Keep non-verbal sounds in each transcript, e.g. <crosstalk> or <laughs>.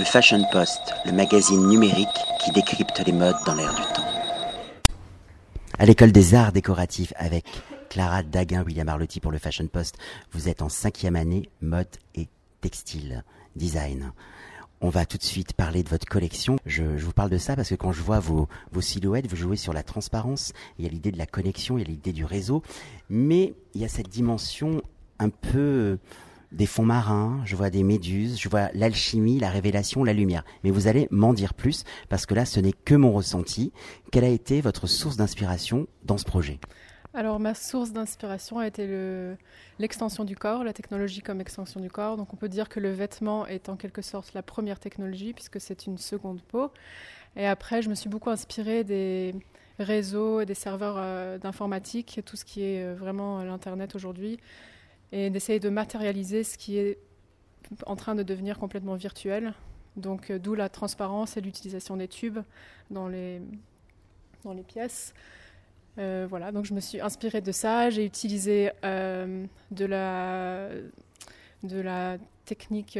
Le Fashion Post, le magazine numérique qui décrypte les modes dans l'air du temps. À l'école des arts décoratifs avec Clara Daguin, William Arlotti pour le Fashion Post. Vous êtes en cinquième année mode et textile, design. On va tout de suite parler de votre collection. Je, vous parle de ça parce que quand je vois vos, vos silhouettes, vous jouez sur la transparence, il y a l'idée de la connexion, il y a l'idée du réseau, mais il y a cette dimension un peu des fonds marins, je vois des méduses, je vois l'alchimie, la révélation, la lumière. Mais vous allez m'en dire plus parce que là, ce n'est que mon ressenti. Quelle a été votre source d'inspiration dans ce projet? Alors ma source d'inspiration a été l'extension du corps, la technologie comme extension du corps. Donc on peut dire que le vêtement est en quelque sorte la première technologie puisque c'est une seconde peau. Et après, je me suis beaucoup inspirée des réseaux et des serveurs euh, d'informatique, tout ce qui est euh, vraiment l'Internet aujourd'hui, et d'essayer de matérialiser ce qui est en train de devenir complètement virtuel. Donc, euh, d'où la transparence et l'utilisation des tubes dans les, dans les pièces. Euh, voilà, donc je me suis inspirée de ça. J'ai utilisé euh, de, la, de la technique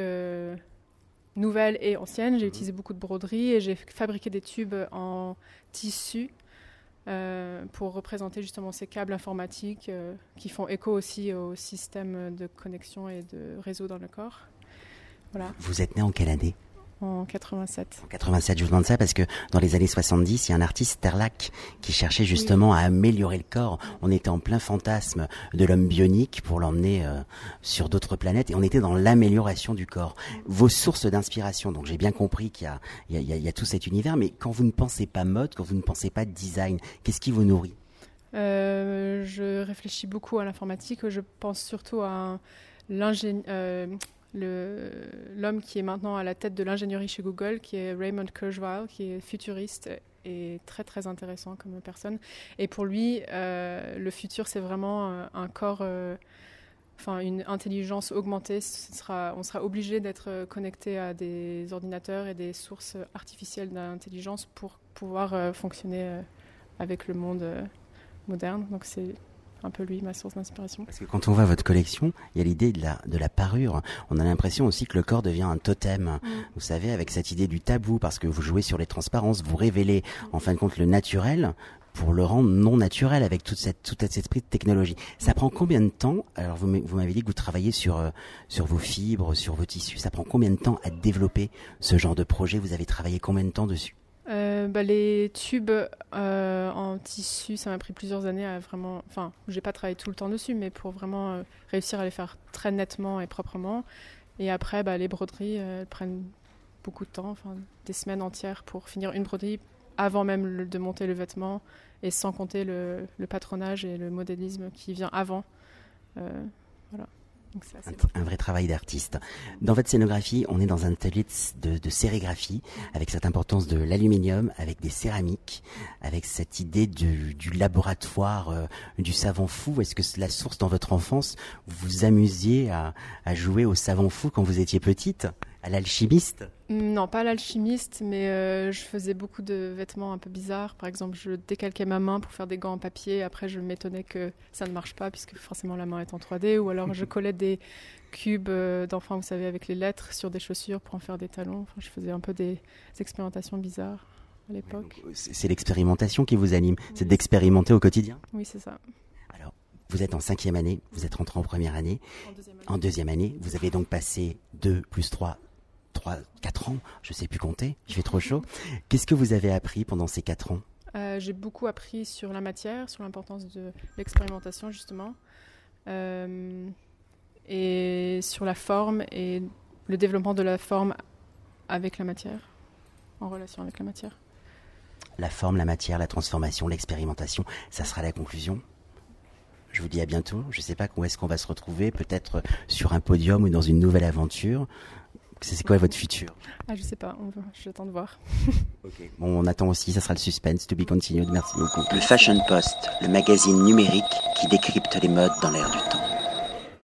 nouvelle et ancienne. J'ai mhm. utilisé beaucoup de broderie et j'ai fabriqué des tubes en tissu euh, pour représenter justement ces câbles informatiques euh, qui font écho aussi au système de connexion et de réseau dans le corps. Voilà. Vous êtes né en quelle année? En 87. En 87, je vous demande ça parce que dans les années 70, il y a un artiste, Terlac, qui cherchait justement à améliorer le corps. On était en plein fantasme de l'homme bionique pour l'emmener euh, sur d'autres planètes et on était dans l'amélioration du corps. Vos sources d'inspiration, donc j'ai bien compris qu'il y, y, a tout cet univers, mais quand vous ne pensez pas mode, quand vous ne pensez pas design, qu'est-ce qui vous nourrit? Euh, Je réfléchis beaucoup à l'informatique, je pense surtout à l'ingénieur. Euh, l'homme qui est maintenant à la tête de l'ingénierie chez Google, qui est Raymond Kurzweil, qui est futuriste et très très intéressant comme personne. Et pour lui, euh, le futur, c'est vraiment euh, un corps, euh, enfin une intelligence augmentée. On sera obligé d'être connecté à des ordinateurs et des sources artificielles d'intelligence pour pouvoir fonctionner avec le monde moderne. Donc c'est un peu lui, ma source d'inspiration. Parce que quand on voit votre collection, il y a l'idée de la, de la parure. On a l'impression aussi que le corps devient un totem. Mm. Vous savez, avec cette idée du tabou, parce que vous jouez sur les transparences, vous révélez en fin de compte le naturel pour le rendre non naturel avec toute cette tout cet esprit de technologie. Ça prend combien de temps Alors vous m'avez dit que vous travaillez sur euh, sur vos fibres, sur vos tissus. Ça prend combien de temps à développer ce genre de projet? Vous avez travaillé combien de temps dessus? Euh, bah, les tubes euh, en tissu, ça m'a pris plusieurs années à vraiment. Enfin, j'ai pas travaillé tout le temps dessus, mais pour vraiment euh, réussir à les faire très nettement et proprement. Et après, bah, les broderies elles prennent beaucoup de temps, enfin, des semaines entières pour finir une broderie avant même de monter le vêtement et sans compter le, le patronage et le modélisme qui vient avant. Un, vrai travail d'artiste. Dans votre scénographie, on est dans un atelier de, de, sérigraphie, avec cette importance de l'aluminium, avec des céramiques, avec cette idée du, du laboratoire euh, du savant fou. Est-ce que la source dans votre enfance, vous vous amusiez à, à jouer au savant fou quand vous étiez petite à l'alchimiste? Non, pas l'alchimiste, mais euh, je faisais beaucoup de vêtements un peu bizarres. Par exemple, je décalquais ma main pour faire des gants en papier. Après, je m'étonnais que ça ne marche pas, puisque forcément la main est en 3D. Ou alors, je <laughs> collais des cubes euh, d'enfants, vous savez, avec les lettres sur des chaussures pour en faire des talons. Enfin, je faisais un peu des expérimentations bizarres à l'époque. C'est l'expérimentation qui vous anime C'est d'expérimenter au quotidien Oui, c'est ça. Alors, vous êtes en cinquième année, vous êtes rentré en première année. En deuxième année. En deuxième année, vous avez donc passé 2 plus 3 3, 4 ans, je sais plus compter, je fais trop chaud. <laughs> Qu'est-ce que vous avez appris pendant ces 4 ans? Euh, J'ai beaucoup appris sur la matière, sur l'importance de l'expérimentation justement, euh, et sur la forme et le développement de la forme avec la matière, en relation avec la matière. La forme, la matière, la transformation, l'expérimentation, ça sera la conclusion? Je vous dis à bientôt. Je ne sais pas où est-ce qu'on va se retrouver, peut-être sur un podium ou dans une nouvelle aventure. C'est quoi votre futur? Ah, Je sais pas, j'attends de voir. <laughs> Bon, on attend aussi, ça sera le suspense, to be continued. Merci beaucoup. Le Fashion Post, le magazine numérique qui décrypte les modes dans l'air du temps.